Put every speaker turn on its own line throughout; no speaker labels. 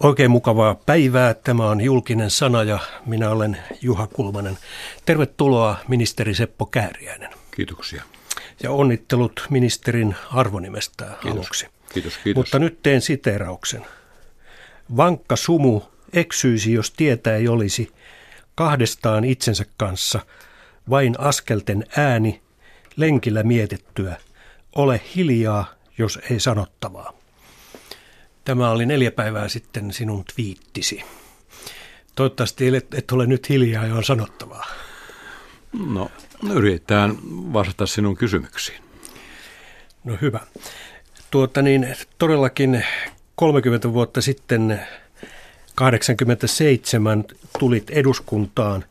Oikein mukavaa päivää. Tämä on julkinen sana ja minä olen Juha Kulmanen. Tervetuloa ministeri Seppo Kääriäinen.
Kiitoksia.
Ja onnittelut ministerin arvonimestä
kiitos.
aluksi.
Kiitos, kiitos.
Mutta nyt teen siteerauksen. Vankka sumu eksyisi, jos tietä ei olisi, kahdestaan itsensä kanssa, vain askelten ääni, lenkillä mietittyä, ole hiljaa, jos ei sanottavaa. Tämä oli neljä päivää sitten sinun twiittisi. Toivottavasti et, et ole nyt hiljaa ja on sanottavaa.
No, yritetään vastata sinun kysymyksiin.
No hyvä. Tuota niin, todellakin 30 vuotta sitten 87 tulit eduskuntaan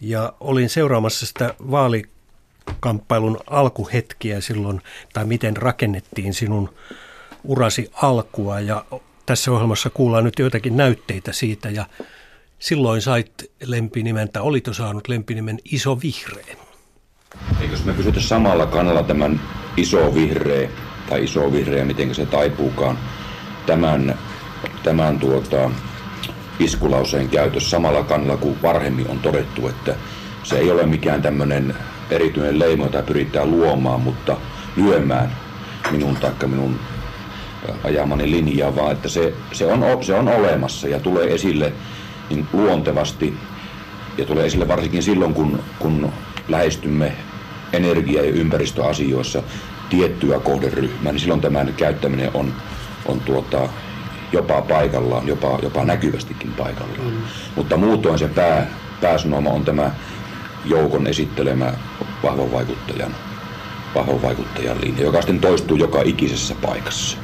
ja olin seuraamassa sitä vaalikamppailun alkuhetkiä silloin, tai miten rakennettiin sinun urasi alkua ja tässä ohjelmassa kuullaan nyt joitakin näytteitä siitä ja silloin sait lempinimen, tai olit jo saanut lempinimen Iso Vihreä.
Eikös me pysytä samalla kannalla tämän Iso Vihreä, tai Iso Vihreä, miten se taipuukaan, tämän, tämän tuota, iskulauseen käytössä samalla kannalla kuin varhemmin on todettu, että se ei ole mikään tämmöinen erityinen leimo, jota pyritään luomaan, mutta lyömään minun taikka minun ajamani linjaa, vaan että se, se, on, se on olemassa ja tulee esille niin luontevasti ja tulee esille varsinkin silloin, kun, kun lähestymme energia- ja ympäristöasioissa tiettyä kohderyhmää, niin silloin tämän käyttäminen on, on tuota, jopa paikallaan, jopa, jopa näkyvästikin paikallaan. Mm. Mutta muutoin se pää, pääsanoma on tämä joukon esittelemä vahvan vaikuttajan, vahvan vaikuttajan linja, joka sitten toistuu joka ikisessä paikassa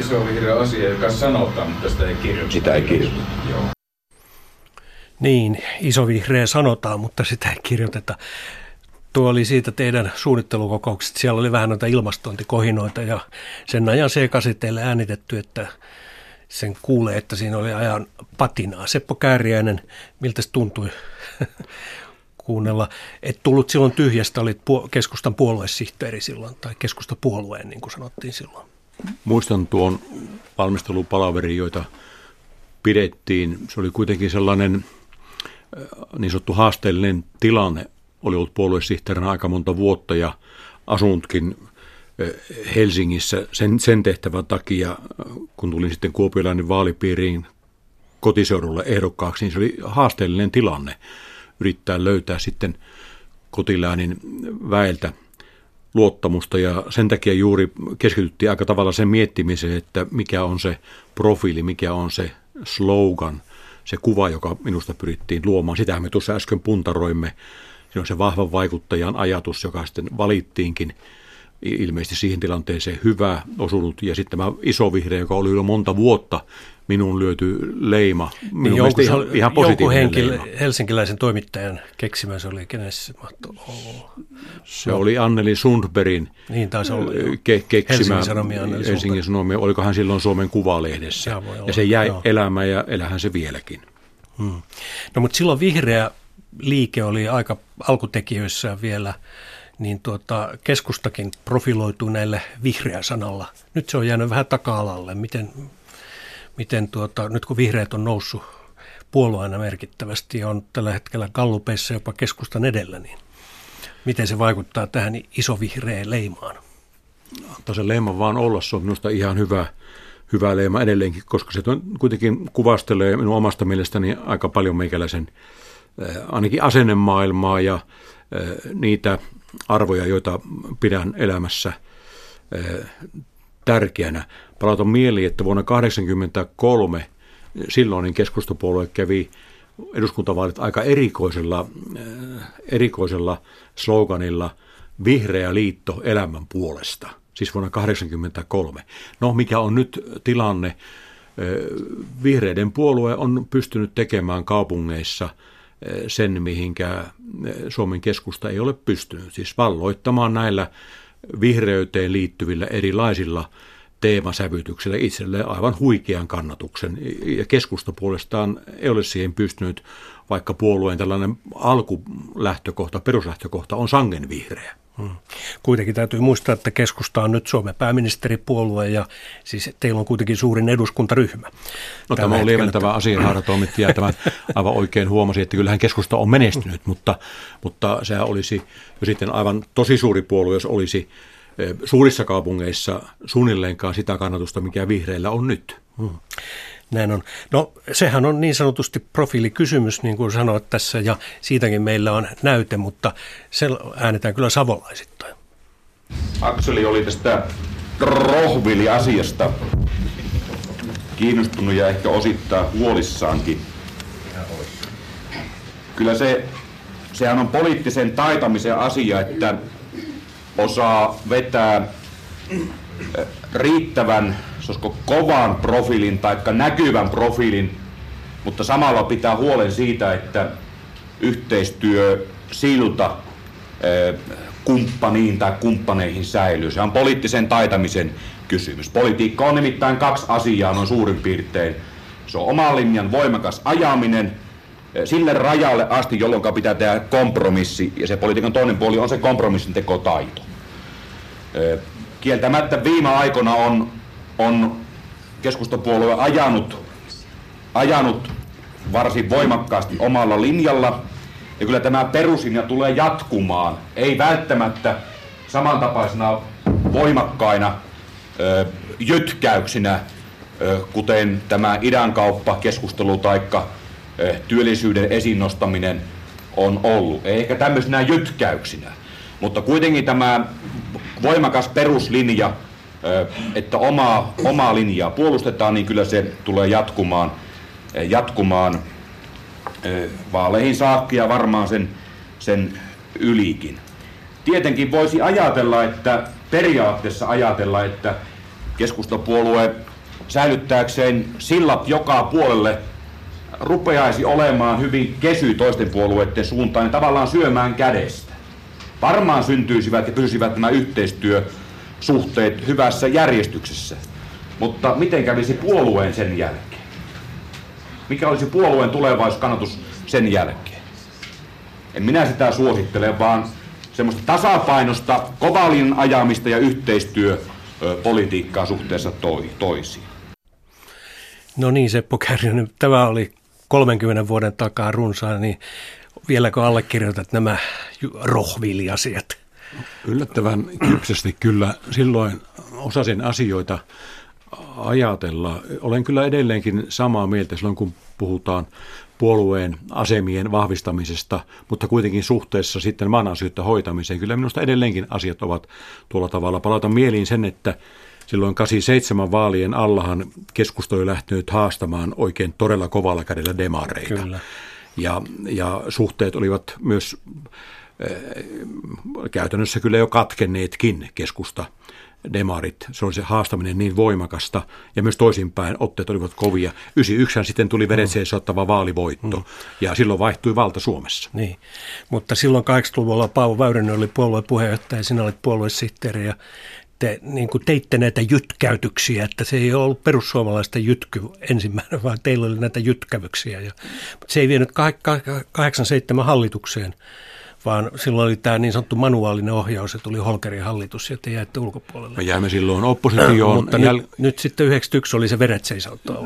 iso vihreä asia, joka sanotaan, mutta sitä ei kirjoiteta.
Sitä ei kirjoiteta. Joo.
Niin, iso vihreä sanotaan, mutta sitä ei kirjoiteta. Tuo oli siitä teidän suunnittelukokoukset. Siellä oli vähän noita ilmastointikohinoita ja sen ajan sekaisin teille äänitetty, että sen kuulee, että siinä oli ajan patinaa. Seppo Kääriäinen, miltä se tuntui kuunnella? Et tullut silloin tyhjästä, olit keskustan puoluesihteeri silloin, tai keskustapuolueen, niin kuin sanottiin silloin.
Muistan tuon valmistelupalaverin, joita pidettiin. Se oli kuitenkin sellainen äh, niin sanottu haasteellinen tilanne. Oli ollut puoluesihteerinä aika monta vuotta ja asuntkin äh, Helsingissä sen, sen tehtävän takia, kun tulin sitten Kuopiolainen vaalipiiriin kotiseudulle ehdokkaaksi, niin se oli haasteellinen tilanne yrittää löytää sitten kotiläänin väeltä – luottamusta ja sen takia juuri keskityttiin aika tavalla sen miettimiseen, että mikä on se profiili, mikä on se slogan, se kuva, joka minusta pyrittiin luomaan. Sitä me tuossa äsken puntaroimme. Se on se vahvan vaikuttajan ajatus, joka sitten valittiinkin ilmeisesti siihen tilanteeseen hyvä osunut. Ja sitten tämä iso vihreä, joka oli jo monta vuotta minun lyöty leima. Minun niin
jonkun, ihan, ihan positiivinen henki, leima. helsinkiläisen toimittajan keksimä se oli, kenessä mahtoi olla?
Se oli Anneli Sundbergin
niin, taisi olla,
ke- keksimä Helsingin Sanomia, Anneli Helsingin Sanomia. Olikohan silloin Suomen Kuvalehdessä. Ja, ja se jäi joo. elämään ja elähän se vieläkin.
Hmm. No mutta silloin vihreä liike oli aika alkutekijöissä vielä niin tuota, keskustakin profiloituu näille vihreä sanalla. Nyt se on jäänyt vähän taka-alalle. Miten, miten tuota, nyt kun vihreät on noussut puolueena merkittävästi ja on tällä hetkellä gallupeissa jopa keskustan edellä, niin miten se vaikuttaa tähän isovihreään leimaan?
Antaa se leima vaan olla, se on minusta ihan hyvä, hyvä leima edelleenkin, koska se kuitenkin kuvastelee minun omasta mielestäni aika paljon meikäläisen ainakin asennemaailmaa ja niitä arvoja, joita pidän elämässä eh, tärkeänä. Palautan mieli, että vuonna 1983 silloinen keskustapuolue kävi eduskuntavaalit aika erikoisella, äh, erikoisella sloganilla Vihreä liitto elämän puolesta, siis vuonna 1983. No mikä on nyt tilanne? Vihreiden puolue on pystynyt tekemään kaupungeissa sen, mihinkä Suomen keskusta ei ole pystynyt, siis valloittamaan näillä vihreyteen liittyvillä erilaisilla teemasävytyksellä itselleen aivan huikean kannatuksen. Ja keskusta puolestaan ei ole siihen pystynyt, vaikka puolueen tällainen alkulähtökohta, peruslähtökohta on sangen vihreä.
Hmm. Kuitenkin täytyy muistaa, että keskusta on nyt Suomen pääministeripuolue ja siis teillä on kuitenkin suurin eduskuntaryhmä.
No tämä on lieventävä asia, Haara toimittaja tämän aivan oikein huomasi, että kyllähän keskusta on menestynyt, mutta, mutta sehän olisi jo sitten aivan tosi suuri puolue, jos olisi e, suurissa kaupungeissa suunnilleenkaan sitä kannatusta, mikä vihreillä on nyt. Hmm.
Näin on. No sehän on niin sanotusti profiilikysymys, niin kuin sanoit tässä, ja siitäkin meillä on näyte, mutta se äänetään kyllä savolaisittain.
Akseli oli tästä rohvili-asiasta kiinnostunut ja ehkä osittain huolissaankin. Kyllä se, sehän on poliittisen taitamisen asia, että osaa vetää riittävän sanoisiko, kovan profiilin tai näkyvän profiilin, mutta samalla pitää huolen siitä, että yhteistyö silta kumppaniin tai kumppaneihin säilyy. Se on poliittisen taitamisen kysymys. Politiikka on nimittäin kaksi asiaa noin suurin piirtein. Se on oman linjan voimakas ajaminen sille rajalle asti, jolloin pitää tehdä kompromissi, ja se politiikan toinen puoli on se kompromissin tekotaito. Kieltämättä viime aikoina on on keskustapuolue ajanut, ajanut varsin voimakkaasti omalla linjalla. Ja kyllä tämä peruslinja tulee jatkumaan. Ei välttämättä samantapaisena voimakkaina ö, jytkäyksinä, ö, kuten tämä idänkauppa keskustelu tai työllisyyden esiin nostaminen on ollut. Ei ehkä tämmöisenä jytkäyksinä, mutta kuitenkin tämä voimakas peruslinja että omaa, omaa linjaa puolustetaan, niin kyllä se tulee jatkumaan, jatkumaan vaaleihin saakka ja varmaan sen, sen ylikin. Tietenkin voisi ajatella, että periaatteessa ajatella, että keskustapuolue säilyttääkseen sillat joka puolelle rupeaisi olemaan hyvin kesy toisten puolueiden suuntaan ja tavallaan syömään kädestä. Varmaan syntyisivät ja pysyisivät nämä yhteistyö suhteet hyvässä järjestyksessä. Mutta miten kävisi puolueen sen jälkeen? Mikä olisi puolueen tulevaisuuskannatus sen jälkeen? En minä sitä suosittele, vaan semmoista tasapainosta, kovalin ajamista ja yhteistyöpolitiikkaa suhteessa toi, toisiin.
No niin, Seppo Kärjänen, tämä oli 30 vuoden takaa runsaan, niin vieläkö allekirjoitat nämä rohviliasiat?
Yllättävän kypsästi kyllä silloin osasin asioita ajatella. Olen kyllä edelleenkin samaa mieltä silloin, kun puhutaan puolueen asemien vahvistamisesta, mutta kuitenkin suhteessa sitten maan asioita hoitamiseen. Kyllä minusta edelleenkin asiat ovat tuolla tavalla. Palautan mieliin sen, että silloin 87 vaalien allahan keskusta oli lähtenyt haastamaan oikein todella kovalla kädellä demareita. Kyllä. Ja, ja suhteet olivat myös käytännössä kyllä jo katkenneetkin keskusta demarit. Se oli se haastaminen niin voimakasta ja myös toisinpäin otteet olivat kovia. 91 sitten tuli vedet seisottava vaalivoitto mm. ja silloin vaihtui valta Suomessa.
Niin, mutta silloin 80-luvulla Paavo Väyrynen oli puolueen puheenjohtaja, sinä olit puoluesihteeri ja te niin kuin teitte näitä jytkäytyksiä, että se ei ollut perussuomalaisten jytky ensimmäinen, vaan teillä oli näitä jytkävyksiä. Ja, mutta se ei vienyt 87 hallitukseen vaan silloin oli tämä niin sanottu manuaalinen ohjaus, että tuli Holkerin hallitus ja te jäitte ulkopuolelle.
Me jäimme silloin oppositioon.
Mutta jäl... nyt, nyt sitten 91 oli se veret seisauttaa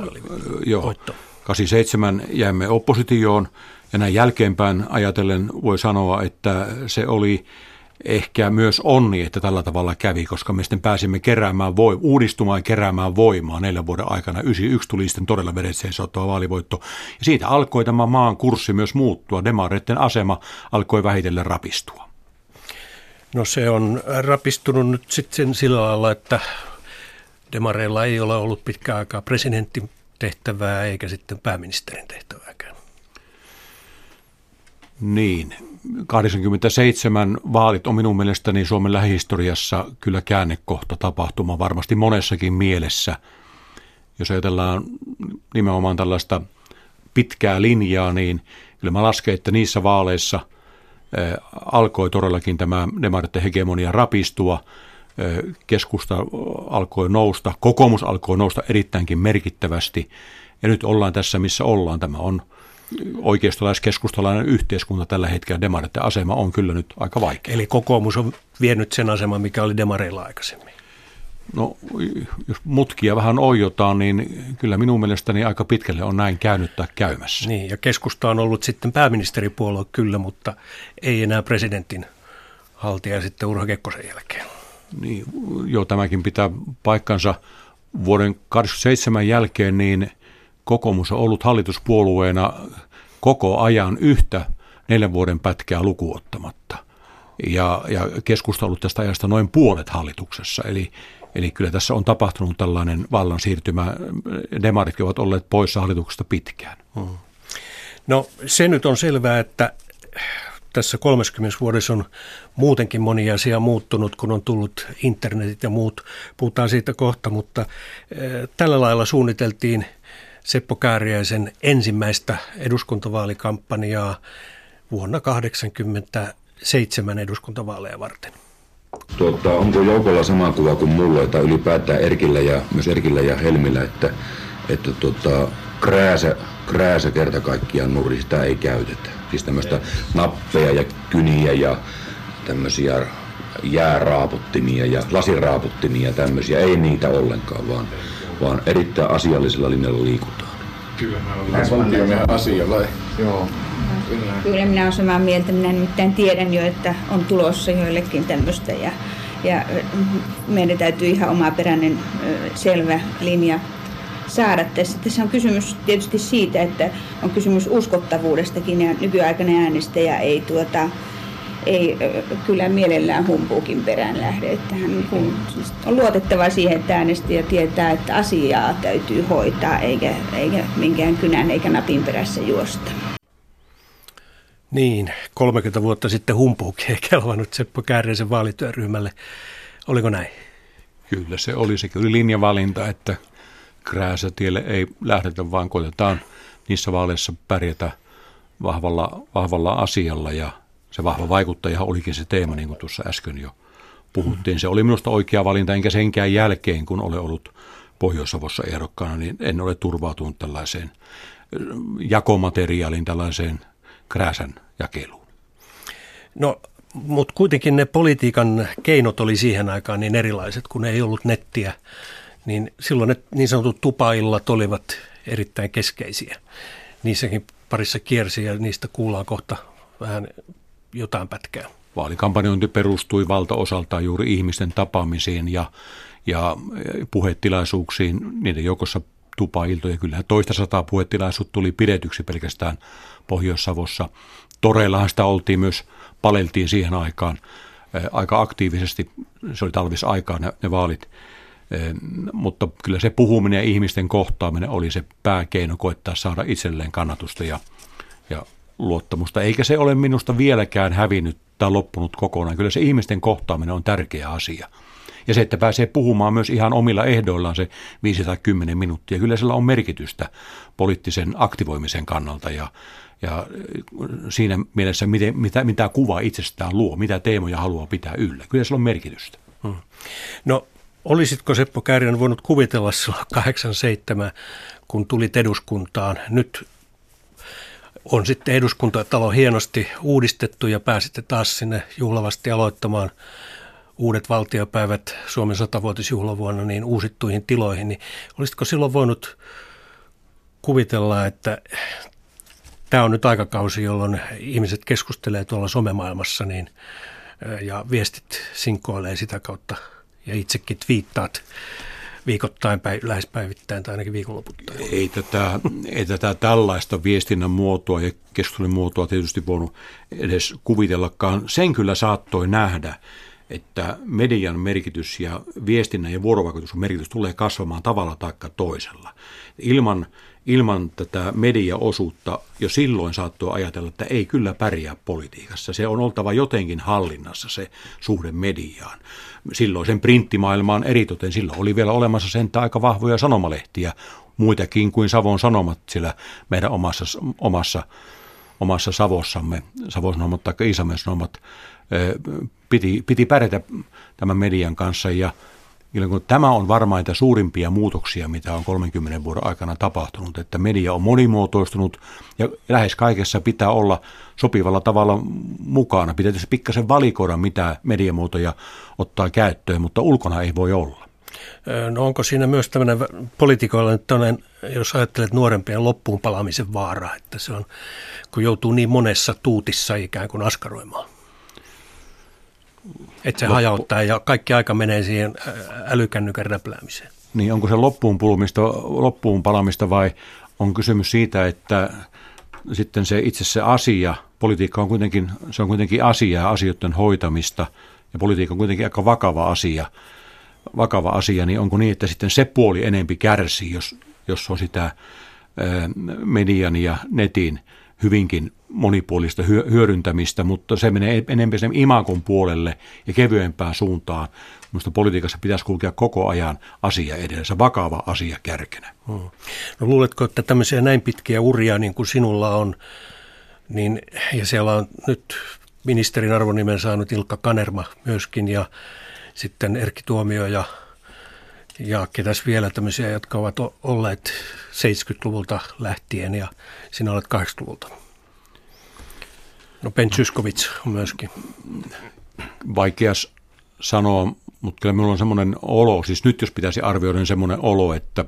Joo, voitto. 87 jäimme oppositioon ja näin jälkeenpäin ajatellen voi sanoa, että se oli ehkä myös onni, että tällä tavalla kävi, koska me sitten pääsimme keräämään voi, uudistumaan ja keräämään voimaa neljän vuoden aikana. 91 tuli sitten todella vedet seisottava vaalivoitto. Ja siitä alkoi tämä maan kurssi myös muuttua. Demareiden asema alkoi vähitellen rapistua.
No se on rapistunut nyt sitten sillä lailla, että demareilla ei ole ollut pitkään aikaa presidentin tehtävää eikä sitten pääministerin tehtävääkään.
Niin, 87 vaalit on minun mielestäni Suomen lähihistoriassa kyllä käännekohta tapahtuma varmasti monessakin mielessä. Jos ajatellaan nimenomaan tällaista pitkää linjaa, niin kyllä mä lasken, että niissä vaaleissa alkoi todellakin tämä demaritten hegemonia rapistua, keskusta alkoi nousta, kokoomus alkoi nousta erittäinkin merkittävästi ja nyt ollaan tässä, missä ollaan. Tämä on oikeistolaiskeskustalainen yhteiskunta tällä hetkellä demareiden asema on kyllä nyt aika vaikea.
Eli kokoomus on vienyt sen aseman, mikä oli demareilla aikaisemmin.
No, jos mutkia vähän oijotaan, niin kyllä minun mielestäni aika pitkälle on näin käynyt tai käymässä.
Niin, ja keskusta on ollut sitten pääministeripuolue kyllä, mutta ei enää presidentin haltija sitten Urho Kekkosen jälkeen.
Niin, joo, tämäkin pitää paikkansa. Vuoden 1987 jälkeen niin kokoomus on ollut hallituspuolueena koko ajan yhtä neljän vuoden pätkää lukuottamatta. Ja, ja keskusta ollut tästä ajasta noin puolet hallituksessa, eli Eli kyllä tässä on tapahtunut tällainen vallan siirtymä. Demaritkin ovat olleet poissa hallituksesta pitkään. Hmm.
No se nyt on selvää, että tässä 30 vuodessa on muutenkin moni asia muuttunut, kun on tullut internetit ja muut. Puhutaan siitä kohta, mutta eh, tällä lailla suunniteltiin Seppo Kääriäisen ensimmäistä eduskuntavaalikampanjaa vuonna 1987 eduskuntavaaleja varten.
Tuota, onko joukolla sama kuva kuin mulle, tai ylipäätään Erkillä ja myös Erkillä ja Helmillä, että, että tuota, krääsä, krääsä kerta kaikkiaan nuri, sitä ei käytetä. Siis tämmöistä nappeja ja kyniä ja tämmöisiä jääraaputtimia ja lasiraaputtimia tämmöisiä, ei niitä ollenkaan, vaan, vaan erittäin asiallisella linjalla liikutaan.
Kyllä, mä olen asialla. Joo.
Kyllä. Kyllä minä olen samaa mieltä. Minä nimittäin tiedän jo, että on tulossa joillekin tämmöistä ja, ja meidän täytyy ihan omaperäinen selvä linja saada tässä. Tässä on kysymys tietysti siitä, että on kysymys uskottavuudestakin ja nykyaikainen äänestäjä ei tuota, ei kyllä mielellään humpuukin perään lähde. Että hän siis on luotettava siihen, että äänestäjä tietää, että asiaa täytyy hoitaa, eikä, eikä minkään kynän eikä napin perässä juosta.
Niin, 30 vuotta sitten humpuukin ei kelvannut Seppo Kääriäisen vaalityöryhmälle. Oliko näin?
Kyllä se oli. Se oli linjavalinta, että krääsätielle ei lähdetä, vaan koitetaan niissä vaaleissa pärjätä vahvalla, vahvalla asialla. Ja se vahva vaikuttaja olikin se teema, niin kuin tuossa äsken jo puhuttiin. Se oli minusta oikea valinta, enkä senkään jälkeen, kun olen ollut Pohjois-Savossa ehdokkaana, niin en ole turvautunut tällaiseen jakomateriaalin, tällaiseen – krääsän jakeluun?
No, mutta kuitenkin ne politiikan keinot oli siihen aikaan niin erilaiset, kun ei ollut nettiä. Niin silloin ne niin sanotut tupaillat olivat erittäin keskeisiä. Niissäkin parissa kiersi ja niistä kuullaan kohta vähän jotain pätkää.
Vaalikampanjointi perustui valtaosaltaan juuri ihmisten tapaamisiin ja, ja puhetilaisuuksiin. Niiden joukossa tupailtoja. Kyllähän toista sataa puhetilaisuutta tuli pidetyksi pelkästään Pohjois-Savossa. Toreillahan sitä oltiin myös, paleltiin siihen aikaan aika aktiivisesti. Se oli talvis aikaa ne, ne vaalit. Mutta kyllä se puhuminen ja ihmisten kohtaaminen oli se pääkeino koettaa saada itselleen kannatusta ja, ja luottamusta. Eikä se ole minusta vieläkään hävinnyt tai loppunut kokonaan. Kyllä se ihmisten kohtaaminen on tärkeä asia. Ja se, että pääsee puhumaan myös ihan omilla ehdoillaan se 5 tai 10 minuuttia, kyllä sillä on merkitystä poliittisen aktivoimisen kannalta ja, ja siinä mielessä, miten, mitä, mitä kuva itsestään luo, mitä teemoja haluaa pitää yllä. Kyllä sillä on merkitystä. Hmm.
No olisitko Seppo Kääriäinen voinut kuvitella silloin 87, kun tulit eduskuntaan? Nyt on sitten eduskuntatalo hienosti uudistettu ja pääsitte taas sinne juhlavasti aloittamaan uudet valtiopäivät Suomen satavuotisjuhlavuonna niin uusittuihin tiloihin, niin olisitko silloin voinut kuvitella, että tämä on nyt aikakausi, jolloin ihmiset keskustelee tuolla somemaailmassa niin, ja viestit sinkoilee sitä kautta ja itsekin twiittaat viikoittain, päiv- lähes päivittäin tai ainakin viikonloputtain.
Ei tätä, ei tätä tällaista viestinnän muotoa ja keskustelun muotoa tietysti voinut edes kuvitellakaan. Sen kyllä saattoi nähdä, että median merkitys ja viestinnän ja vuorovaikutuksen merkitys tulee kasvamaan tavalla tai toisella. Ilman, ilman tätä mediaosuutta jo silloin saattoi ajatella, että ei kyllä pärjää politiikassa. Se on oltava jotenkin hallinnassa se suhde mediaan. Silloin sen printtimaailmaan eritoten, silloin oli vielä olemassa sen aika vahvoja sanomalehtiä, muitakin kuin Savon Sanomat sillä meidän omassa, omassa, omassa Savossamme, Savon Sanomat tai Iisalmen Sanomat piti, piti pärjätä tämän median kanssa ja Tämä on varmaan niitä suurimpia muutoksia, mitä on 30 vuoden aikana tapahtunut, että media on monimuotoistunut ja lähes kaikessa pitää olla sopivalla tavalla mukana. Pitää tietysti pikkasen valikoida, mitä mediamuotoja ottaa käyttöön, mutta ulkona ei voi olla.
No onko siinä myös tämmöinen poliitikoilla nyt tämmöinen, jos ajattelet nuorempien loppuun palaamisen vaara, että se on, kun joutuu niin monessa tuutissa ikään kuin askaroimaan? Että se Loppu. hajauttaa ja kaikki aika menee siihen älykännykän räpläämiseen.
Niin, onko se loppuun, pulumista, loppuun palamista vai on kysymys siitä, että sitten se itse se asia, politiikka on kuitenkin, se on kuitenkin asia asioiden hoitamista ja politiikka on kuitenkin aika vakava asia, vakava asia, niin onko niin, että sitten se puoli enempi kärsii, jos, jos on sitä median ja netin hyvinkin monipuolista hyödyntämistä, mutta se menee enemmän sen imakon puolelle ja kevyempään suuntaan. Minusta politiikassa pitäisi kulkea koko ajan asia edessä, vakava asia kärkenä. Hmm.
No luuletko, että tämmöisiä näin pitkiä uria niin kuin sinulla on, niin, ja siellä on nyt ministerin arvonimen saanut Ilkka Kanerma myöskin ja sitten Erkki Tuomio ja, ja ketäs vielä tämmöisiä, jotka ovat olleet 70-luvulta lähtien ja sinä olet 80-luvulta. No Ben Zyskovic on myöskin.
Vaikea sanoa, mutta kyllä minulla on semmoinen olo, siis nyt jos pitäisi arvioida, niin semmoinen olo, että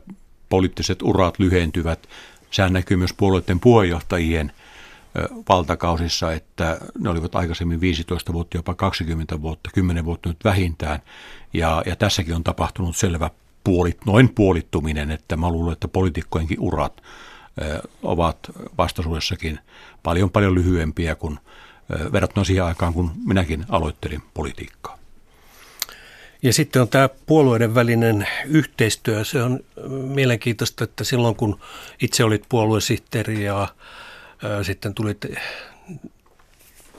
poliittiset urat lyhentyvät. Sehän näkyy myös puolueiden puheenjohtajien valtakausissa, että ne olivat aikaisemmin 15 vuotta, jopa 20 vuotta, 10 vuotta nyt vähintään. Ja, ja tässäkin on tapahtunut selvä puolit, noin puolittuminen, että mä luulen, että poliitikkojenkin urat ovat vastaisuudessakin paljon paljon lyhyempiä kuin verrattuna siihen aikaan, kun minäkin aloittelin politiikkaa.
Ja sitten on tämä puolueiden välinen yhteistyö. Se on mielenkiintoista, että silloin kun itse olit puoluesihteeri ja sitten tulit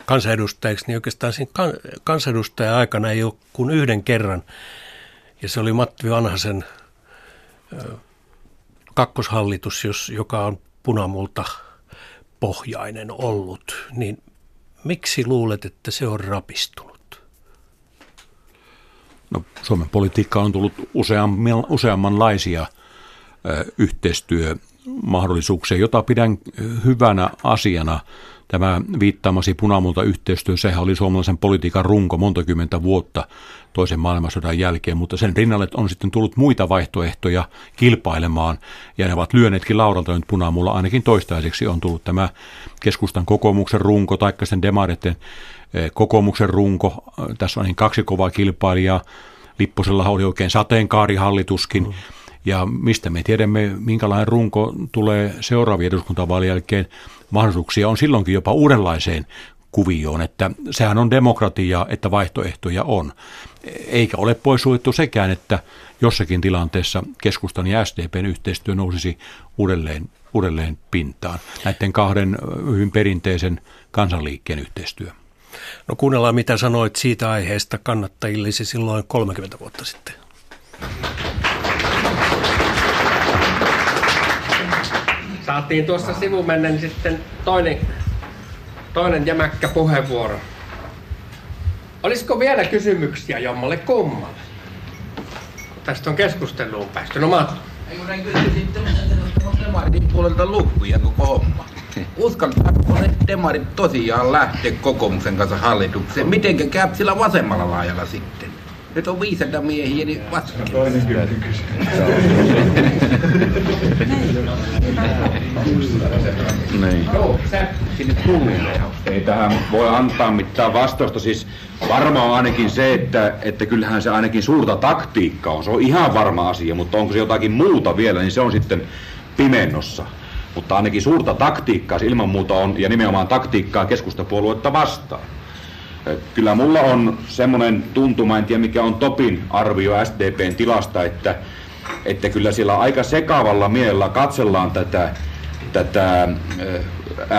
kansanedustajiksi, niin oikeastaan siinä kansanedustaja-aikana ei ole kuin yhden kerran. Ja se oli Matti Vanhasen kakkoshallitus, jos, joka on punamulta pohjainen ollut, niin miksi luulet, että se on rapistunut?
No, Suomen politiikka on tullut useamman, useammanlaisia ö, yhteistyömahdollisuuksia, jota pidän hyvänä asiana – Tämä viittaamasi punamulta yhteistyö, sehän oli suomalaisen politiikan runko monta kymmentä vuotta toisen maailmansodan jälkeen, mutta sen rinnalle on sitten tullut muita vaihtoehtoja kilpailemaan, ja ne ovat lyöneetkin lauralta nyt punamulla, ainakin toistaiseksi on tullut tämä keskustan kokoomuksen runko, taikka sitten demareiden eh, kokoomuksen runko, tässä on niin kaksi kovaa kilpailijaa, Lipposella oli oikein sateenkaarihallituskin, mm. Ja mistä me tiedämme, minkälainen runko tulee seuraavien eduskuntavaalien jälkeen. Mahdollisuuksia on silloinkin jopa uudenlaiseen kuvioon, että sehän on demokratia, että vaihtoehtoja on. Eikä ole poissuljettu sekään, että jossakin tilanteessa keskustan ja SDPn yhteistyö nousisi uudelleen, uudelleen pintaan. Näiden kahden hyvin perinteisen kansanliikkeen yhteistyö.
No kuunnellaan, mitä sanoit siitä aiheesta kannattajillesi silloin 30 vuotta sitten.
Saatiin tuossa sivumennen sitten toinen, toinen jämäkkä puheenvuoro. Olisiko vielä kysymyksiä jommalle kummalle? Tästä on keskusteluun päästy. No Matti.
Ei kun kysyisin demarin puolelta lukuja koko homma. Uskaltaako ne demarit tosiaan lähteä kokoomuksen kanssa hallitukseen? Mitenkä käy sillä vasemmalla laajalla sitten? Nyt on viisaita miehiä, niin vastatkin. Toinen
niin. Ei tähän voi antaa mitään vastausta. Siis varmaan ainakin se, että, että kyllähän se ainakin suurta taktiikka on. Se on ihan varma asia, mutta onko se jotakin muuta vielä, niin se on sitten pimennossa. Mutta ainakin suurta taktiikkaa ilman muuta on, ja nimenomaan taktiikkaa keskustapuoluetta vastaan. Kyllä mulla on semmoinen tuntuma, en tiedä mikä on Topin arvio SDPn tilasta, että, että kyllä siellä aika sekavalla mielellä katsellaan tätä, tätä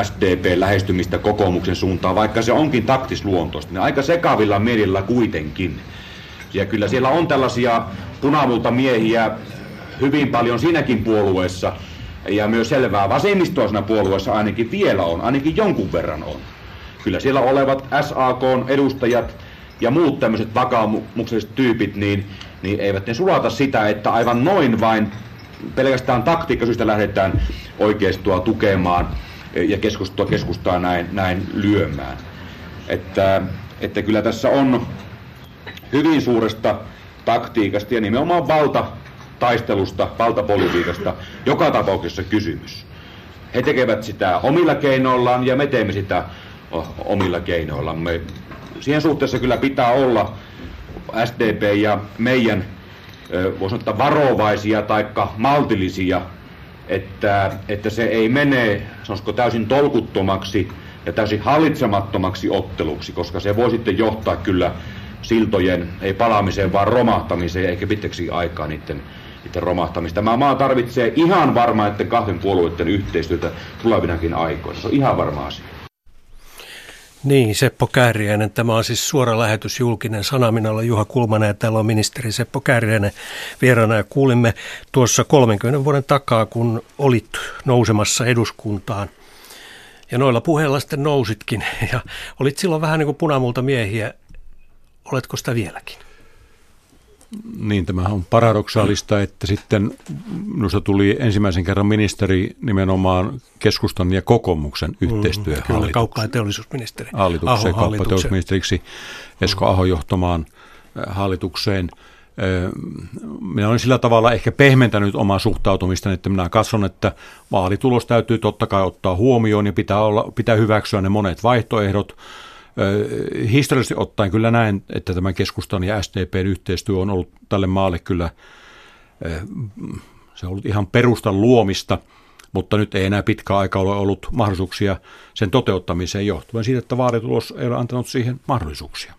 SDP-lähestymistä kokoomuksen suuntaan, vaikka se onkin taktisluontoista, niin aika sekavilla mielillä kuitenkin. Ja kyllä siellä on tällaisia punavulta miehiä hyvin paljon siinäkin puolueessa, ja myös selvää vasemmistoisena puolueessa ainakin vielä on, ainakin jonkun verran on kyllä siellä olevat SAK edustajat ja muut tämmöiset vakaumukselliset tyypit, niin, niin eivät ne sulata sitä, että aivan noin vain pelkästään taktiikkasyistä lähdetään oikeistoa tukemaan ja keskustaa, keskustaa näin, näin lyömään. Että, että kyllä tässä on hyvin suuresta taktiikasta ja nimenomaan valtataistelusta, valtapolitiikasta joka tapauksessa kysymys. He tekevät sitä omilla keinoillaan ja me teemme sitä omilla keinoillamme. Siihen suhteessa kyllä pitää olla SDP ja meidän, voisi sanoa, varovaisia tai maltillisia, että, että se ei mene, sanoisiko täysin tolkuttomaksi ja täysin hallitsemattomaksi otteluksi, koska se voi sitten johtaa kyllä siltojen, ei palaamiseen, vaan romahtamiseen, eikä pitkäksi aikaa niiden, niiden romahtamista. Tämä maa tarvitsee ihan varmaan että kahden puolueiden yhteistyötä tulevinakin aikoina. Se on ihan varma asia.
Niin, Seppo Kääriäinen. Tämä on siis suora lähetys julkinen sana. Minä olen Juha Kulmanen ja täällä on ministeri Seppo Kääriäinen vieraana. Ja kuulimme tuossa 30 vuoden takaa, kun olit nousemassa eduskuntaan. Ja noilla puheilla sitten nousitkin. Ja olit silloin vähän niin kuin punamulta miehiä. Oletko sitä vieläkin?
Niin, tämä on paradoksaalista, että sitten minusta tuli ensimmäisen kerran ministeri nimenomaan keskustan ja kokoomuksen mm, yhteistyöhallitukseen.
Kyllä, kauppa- ja teollisuusministeri.
Hallitukseen, kauppa- ja teollisuusministeriksi Esko Aho johtamaan hallitukseen. Minä olen sillä tavalla ehkä pehmentänyt omaa suhtautumista, että minä katson, että vaalitulos täytyy totta kai ottaa huomioon ja pitää, olla, pitää hyväksyä ne monet vaihtoehdot, Historiallisesti ottaen kyllä näen, että tämä keskustan ja SDPn yhteistyö on ollut tälle maalle kyllä, se on ollut ihan perustan luomista, mutta nyt ei enää pitkä aika ole ollut mahdollisuuksia sen toteuttamiseen johtuen siitä, että vaalitulos ei ole antanut siihen mahdollisuuksia.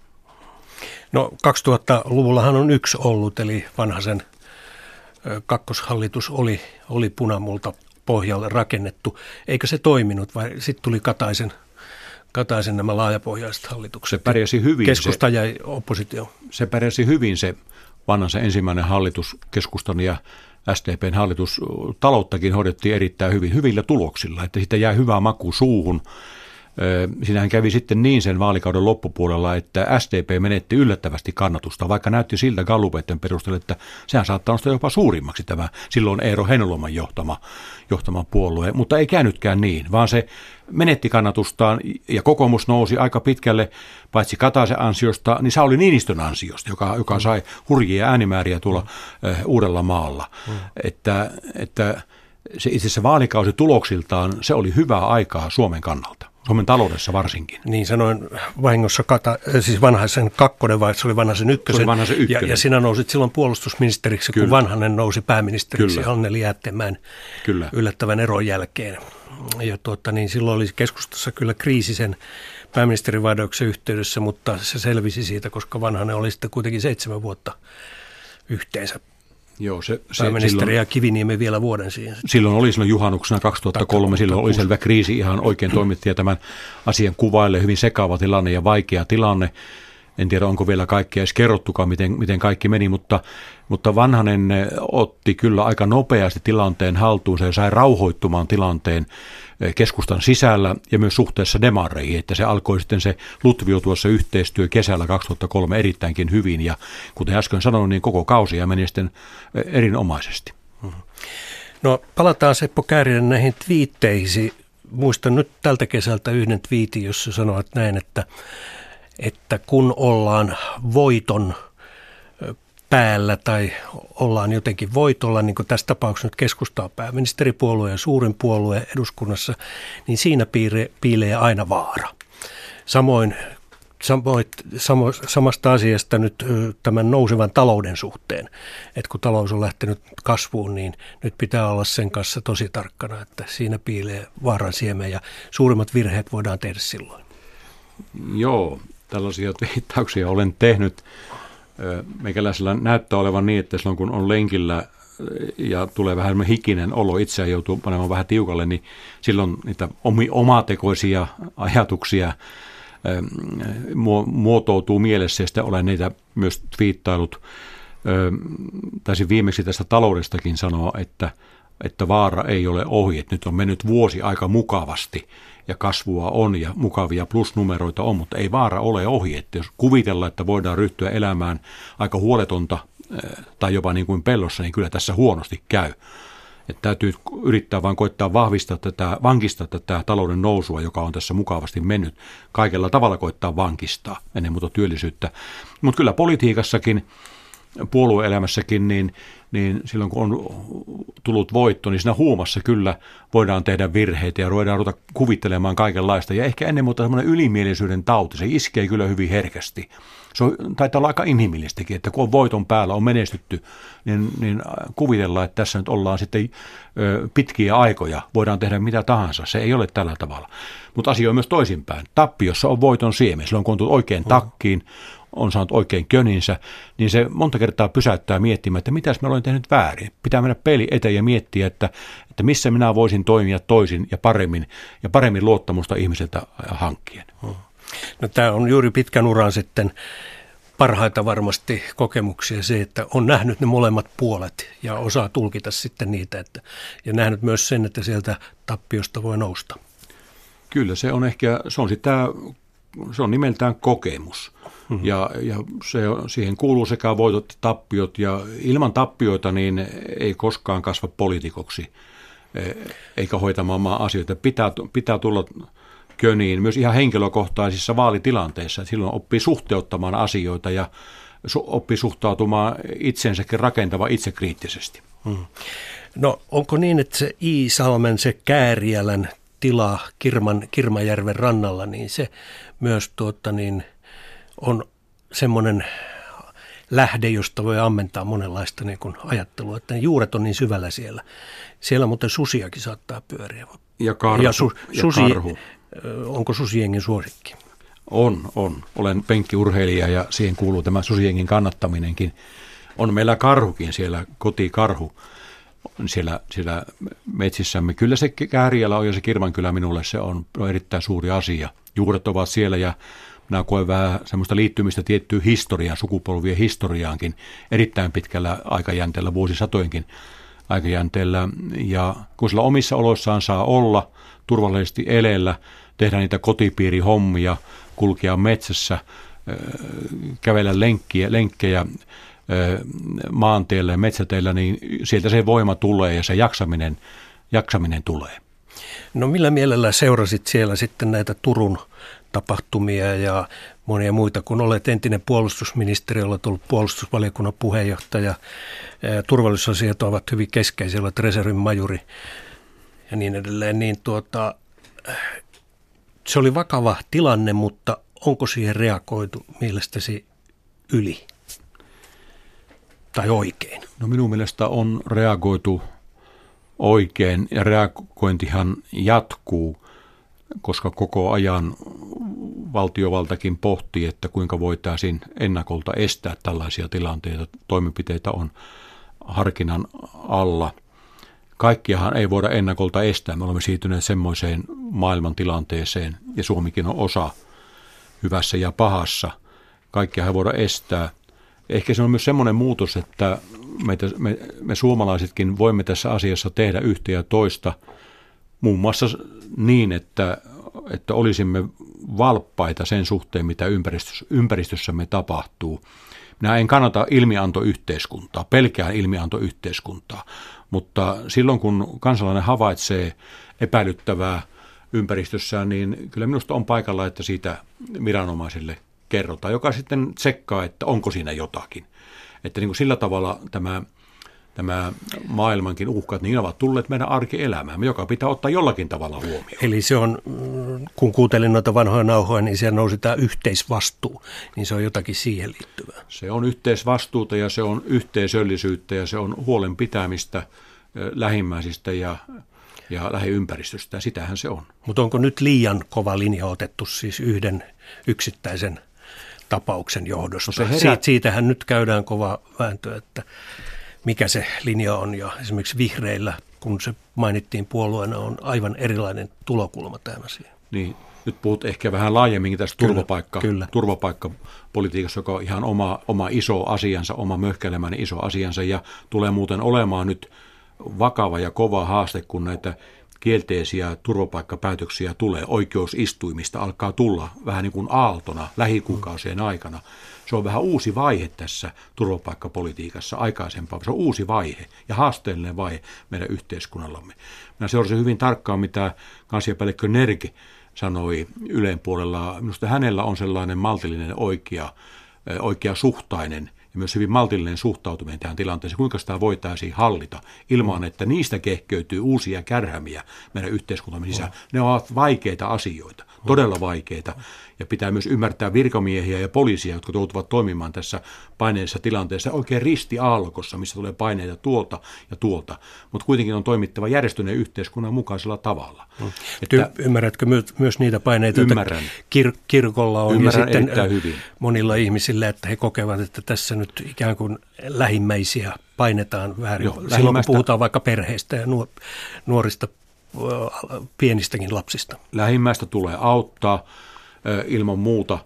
No 2000-luvullahan on yksi ollut, eli vanhaisen kakkoshallitus oli, oli punamulta pohjalle rakennettu. Eikö se toiminut vai sitten tuli Kataisen Kataisen nämä laajapohjaiset hallitukset.
Se pärjäsi hyvin.
Keskusta se, ja oppositio.
Se pärjäsi hyvin se vanhan se ensimmäinen hallitus, keskustan ja SDPn hallitus. Talouttakin hoidettiin erittäin hyvin, hyvillä tuloksilla, että siitä jää hyvä maku suuhun. Siinähän kävi sitten niin sen vaalikauden loppupuolella, että SDP menetti yllättävästi kannatusta, vaikka näytti siltä Gallupeiden perusteella, että sehän saattaa nostaa jopa suurimmaksi tämä silloin Eero Henloman johtama, johtama puolue. Mutta ei käynytkään niin, vaan se menetti kannatustaan ja kokoomus nousi aika pitkälle, paitsi Kataisen ansiosta, niin Sauli Niinistön ansiosta, joka, joka mm. sai hurjia äänimääriä tuolla mm. uudella maalla. Mm. Että, että se itse asiassa vaalikausi tuloksiltaan, se oli hyvää aikaa Suomen kannalta. Suomen taloudessa varsinkin.
Niin sanoin vahingossa, kata, siis vanhaisen kakkonen vai se oli vanhaisen ykkösen. Se
oli vanhaisen ykkönen.
Ja, ja sinä nousit silloin puolustusministeriksi, Kyllä. kun vanhanen nousi pääministeriksi Kyllä. Anneli Jäättemään Kyllä. yllättävän eron jälkeen. Ja tuota, niin silloin oli keskustassa kyllä kriisi sen pääministerivaihdouksen yhteydessä, mutta se selvisi siitä, koska vanhanen oli sitten kuitenkin seitsemän vuotta yhteensä Joo, se, se Pääministeri silloin, ja Kiviniemi vielä vuoden siihen.
Silloin oli silloin juhannuksena 2003, silloin oli selvä kriisi, ihan oikein toimittaja tämän asian kuvaille, hyvin sekaava tilanne ja vaikea tilanne. En tiedä, onko vielä kaikkea edes kerrottukaan, miten, miten kaikki meni, mutta, mutta Vanhanen otti kyllä aika nopeasti tilanteen haltuunsa ja sai rauhoittumaan tilanteen eh, keskustan sisällä ja myös suhteessa demareihin, että se alkoi sitten se Lutvio tuossa yhteistyö kesällä 2003 erittäinkin hyvin ja kuten äsken sanoin, niin koko kausi ja meni sitten eh, erinomaisesti. Mm-hmm.
No palataan Seppo Käärinen näihin twiitteisi. Muistan nyt tältä kesältä yhden twiitin, jossa sanoit näin, että että kun ollaan voiton päällä tai ollaan jotenkin voitolla, niin kuin tässä tapauksessa nyt keskustaa pääministeripuolue ja suurin puolue eduskunnassa, niin siinä piire, piilee aina vaara. Samoin samoit, samo, samasta asiasta nyt tämän nousevan talouden suhteen, että kun talous on lähtenyt kasvuun, niin nyt pitää olla sen kanssa tosi tarkkana, että siinä piilee vaaran siemen ja suurimmat virheet voidaan tehdä silloin.
Joo, tällaisia viittauksia olen tehnyt. Meikäläisellä näyttää olevan niin, että silloin kun on lenkillä ja tulee vähän hikinen olo, itseään joutuu panemaan vähän tiukalle, niin silloin niitä omatekoisia ajatuksia muotoutuu mielessä ja sitten olen niitä myös twiittailut. Taisin viimeksi tästä taloudestakin sanoa, että että vaara ei ole ohi, että nyt on mennyt vuosi aika mukavasti ja kasvua on ja mukavia plusnumeroita on, mutta ei vaara ole ohi. Että jos kuvitellaan, että voidaan ryhtyä elämään aika huoletonta eh, tai jopa niin kuin pellossa, niin kyllä tässä huonosti käy. Että täytyy yrittää vain koittaa vahvistaa tätä, vankistaa tätä talouden nousua, joka on tässä mukavasti mennyt. Kaikella tavalla koittaa vankistaa, ennen muuta työllisyyttä. Mutta kyllä politiikassakin, puolueelämässäkin, niin, niin silloin kun on tullut voitto, niin siinä huumassa kyllä voidaan tehdä virheitä ja voidaan ruveta kuvittelemaan kaikenlaista. Ja ehkä ennen muuta semmoinen ylimielisyyden tauti, se iskee kyllä hyvin herkästi se on, taitaa olla aika inhimillistäkin, että kun on voiton päällä, on menestytty, niin, niin kuvitellaan, että tässä nyt ollaan sitten ö, pitkiä aikoja, voidaan tehdä mitä tahansa. Se ei ole tällä tavalla. Mutta asia on myös toisinpäin. Tappiossa on voiton siemen. Silloin kun on tullut oikein takkiin, on saanut oikein köninsä, niin se monta kertaa pysäyttää miettimään, että mitä mä olen tehnyt väärin. Pitää mennä peli eteen ja miettiä, että, että missä minä voisin toimia toisin ja paremmin, ja paremmin luottamusta ihmiseltä hankkien. Hmm.
No, tämä on juuri pitkän uran sitten parhaita varmasti kokemuksia se, että on nähnyt ne molemmat puolet ja osaa tulkita sitten niitä. Että, ja nähnyt myös sen, että sieltä tappiosta voi nousta.
Kyllä, se on ehkä, se on sitä, se on nimeltään kokemus. Mm-hmm. Ja, ja se, siihen kuuluu sekä voitot että tappiot. Ja ilman tappioita niin ei koskaan kasva poliitikoksi e, eikä hoitamaan maan asioita. Pitää, pitää tulla köniin myös ihan henkilökohtaisissa vaalitilanteissa. Silloin oppii suhteuttamaan asioita ja oppii suhtautumaan itsensäkin rakentava itsekriittisesti. Hmm.
No onko niin, että se Iisalmen, se Kääriälän tila Kirman, Kirmajärven rannalla, niin se myös tuota, niin on semmoinen lähde, josta voi ammentaa monenlaista niin kuin ajattelua, että ne juuret on niin syvällä siellä. Siellä muuten susiakin saattaa pyöriä.
Ja karhu. Ja, su, susi, ja karhu
onko susiengin suosikki?
On, on. Olen penkkiurheilija ja siihen kuuluu tämä susiengin kannattaminenkin. On meillä karhukin siellä, kotikarhu siellä, siellä metsissämme. Kyllä se Kääriällä on ja se Kirvankylä minulle se on, on erittäin suuri asia. Juuret ovat siellä ja minä koen vähän semmoista liittymistä tiettyyn historiaan, sukupolvien historiaankin erittäin pitkällä aikajänteellä, vuosisatojenkin aikajänteellä. Ja kun sillä omissa oloissaan saa olla turvallisesti eleellä, tehdä niitä kotipiirihommia, kulkea metsässä, kävellä lenkkiä, lenkkejä maanteilla ja metsäteillä, niin sieltä se voima tulee ja se jaksaminen, jaksaminen tulee.
No millä mielellä seurasit siellä sitten näitä Turun tapahtumia ja monia muita, kun olet entinen puolustusministeri, olet ollut puolustusvaliokunnan puheenjohtaja. Turvallisuusasiat ovat hyvin keskeisiä, olet reservin majuri ja niin edelleen, niin tuota, se oli vakava tilanne, mutta onko siihen reagoitu mielestäsi yli tai oikein?
No minun mielestä on reagoitu oikein ja reagointihan jatkuu, koska koko ajan valtiovaltakin pohtii, että kuinka voitaisiin ennakolta estää tällaisia tilanteita. Toimenpiteitä on harkinnan alla – kaikkiahan ei voida ennakolta estää. Me olemme siirtyneet semmoiseen maailman tilanteeseen, ja Suomikin on osa hyvässä ja pahassa. Kaikkia ei voida estää. Ehkä se on myös semmoinen muutos, että meitä, me, me suomalaisetkin voimme tässä asiassa tehdä yhtä ja toista, muun muassa niin, että, että olisimme valppaita sen suhteen, mitä ympäristössä, ympäristössämme tapahtuu. Minä en kannata ilmiantoyhteiskuntaa, pelkään ilmiantoyhteiskuntaa, mutta silloin kun kansalainen havaitsee epäilyttävää ympäristössään, niin kyllä minusta on paikalla, että siitä viranomaisille kerrotaan, joka sitten tsekkaa, että onko siinä jotakin. Että niin kuin sillä tavalla tämä nämä maailmankin uhkat, niin ovat tulleet meidän arkielämään, joka pitää ottaa jollakin tavalla huomioon.
Eli se on, kun kuuntelin noita vanhoja nauhoja, niin siellä nousi tämä yhteisvastuu, niin se on jotakin siihen liittyvää.
Se on yhteisvastuuta ja se on yhteisöllisyyttä ja se on huolen pitämistä lähimmäisistä ja ja lähiympäristöstä. Sitähän se on.
Mutta onko nyt liian kova linja otettu siis yhden yksittäisen tapauksen johdosta? No se herät... Siit, siitähän nyt käydään kova vääntö, että mikä se linja on. Ja esimerkiksi vihreillä, kun se mainittiin puolueena, on aivan erilainen tulokulma tähän asiaan.
Niin, nyt puhut ehkä vähän laajemmin tästä kyllä, turvapaikka, kyllä. turvapaikkapolitiikassa, joka on ihan oma, oma iso asiansa, oma möhkäilemään iso asiansa ja tulee muuten olemaan nyt vakava ja kova haaste, kun näitä kielteisiä turvapaikkapäätöksiä tulee, oikeusistuimista alkaa tulla vähän niin kuin aaltona lähikuukausien aikana. Se on vähän uusi vaihe tässä turvapaikkapolitiikassa aikaisempaa. Se on uusi vaihe ja haasteellinen vaihe meidän yhteiskunnallamme. Minä seurasin hyvin tarkkaan, mitä kansiapäällikkö Nerki sanoi Yleen puolella. Minusta hänellä on sellainen maltillinen oikea, oikea suhtainen ja myös hyvin maltillinen suhtautuminen tähän tilanteeseen, kuinka sitä voitaisiin hallita ilman, että niistä kehkeytyy uusia kärhämiä meidän yhteiskuntamme sisään. Ne ovat vaikeita asioita, todella vaikeita ja pitää myös ymmärtää virkamiehiä ja poliisia, jotka joutuvat toimimaan tässä paineellisessa tilanteessa oikein ristiaallokossa, missä tulee paineita tuolta ja tuolta, mutta kuitenkin on toimittava järjestyneen yhteiskunnan mukaisella tavalla.
Mm. Että, ymmärrätkö myös niitä paineita,
ymmärrän.
joita kir- kirkolla on
ymmärrän
ja sitten
hyvin.
monilla ihmisillä, että he kokevat, että tässä nyt ikään kuin lähimmäisiä painetaan väärin. Joo, Silloin kun puhutaan vaikka perheistä ja nuorista pienistäkin lapsista.
Lähimmäistä tulee auttaa ilman muuta.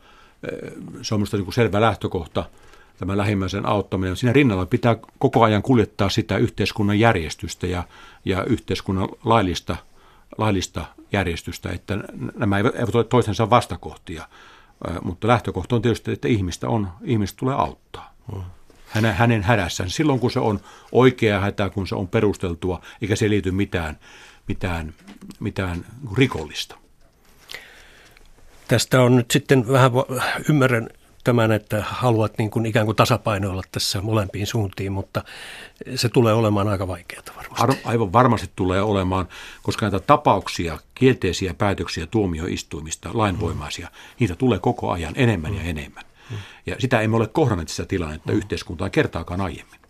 Se on minusta niin selvä lähtökohta, tämä lähimmäisen auttaminen. Siinä rinnalla pitää koko ajan kuljettaa sitä yhteiskunnan järjestystä ja, ja yhteiskunnan laillista, laillista järjestystä, että nämä eivät ole toistensa vastakohtia. Mutta lähtökohta on tietysti, että ihmistä, on, ihmistä tulee auttaa. Hänen, hänen hädässään. Silloin kun se on oikea hätä, kun se on perusteltua, eikä se liity mitään, mitään, mitään rikollista.
Tästä on nyt sitten vähän, ymmärrän tämän, että haluat niin kuin ikään kuin tasapainoilla tässä molempiin suuntiin, mutta se tulee olemaan aika vaikeaa varmasti.
Aivan varmasti tulee olemaan, koska näitä tapauksia, kielteisiä päätöksiä tuomioistuimista, lainvoimaisia, mm. niitä tulee koko ajan enemmän mm. ja enemmän. Mm. Ja sitä emme ole kohdanneet sitä tilannetta mm. yhteiskuntaa kertaakaan aiemmin.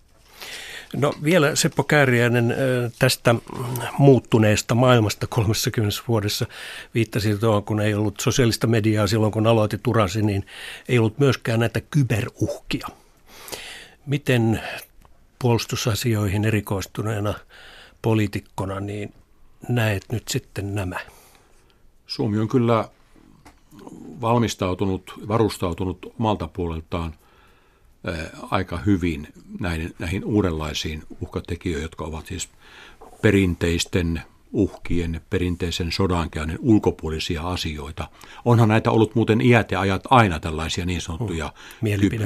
No vielä Seppo Kääriäinen tästä muuttuneesta maailmasta 30 vuodessa viittasi tuohon, kun ei ollut sosiaalista mediaa silloin, kun aloitit urasi, niin ei ollut myöskään näitä kyberuhkia. Miten puolustusasioihin erikoistuneena poliitikkona niin näet nyt sitten nämä?
Suomi on kyllä valmistautunut, varustautunut omalta puoleltaan aika hyvin näihin, näihin uudenlaisiin uhkatekijöihin, jotka ovat siis perinteisten uhkien, perinteisen sodankäynnin ulkopuolisia asioita. Onhan näitä ollut muuten iät ja ajat aina tällaisia niin sanottuja... Oh,
niin,
kyllä,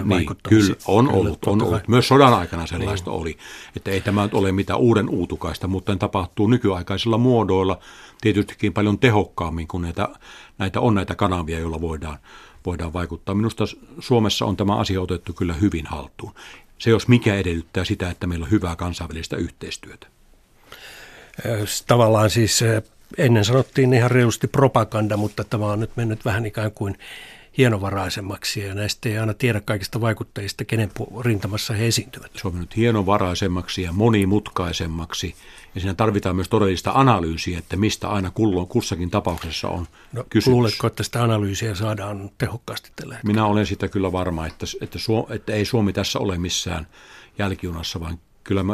on kyllä, ollut. On ollut. Myös sodan aikana sellaista niin. oli. Että ei tämä ole mitään uuden uutukaista, mutta tapahtuu nykyaikaisilla muodoilla tietystikin paljon tehokkaammin, kun näitä, näitä on näitä kanavia, joilla voidaan voidaan vaikuttaa. Minusta Suomessa on tämä asia otettu kyllä hyvin haltuun. Se jos mikä edellyttää sitä, että meillä on hyvää kansainvälistä yhteistyötä.
Tavallaan siis ennen sanottiin ihan reilusti propaganda, mutta tämä on nyt mennyt vähän ikään kuin hienovaraisemmaksi ja näistä ei aina tiedä kaikista vaikuttajista, kenen rintamassa he esiintyvät.
Se on mennyt hienovaraisemmaksi ja monimutkaisemmaksi ja siinä tarvitaan myös todellista analyysiä, että mistä aina kulloin kussakin tapauksessa on no, kysymys.
Luuletko, että sitä analyysiä saadaan tehokkaasti tällä hetkellä?
Minä olen sitä kyllä varma, että, että, Suo, että ei Suomi tässä ole missään jälkijunassa, vaan kyllä me,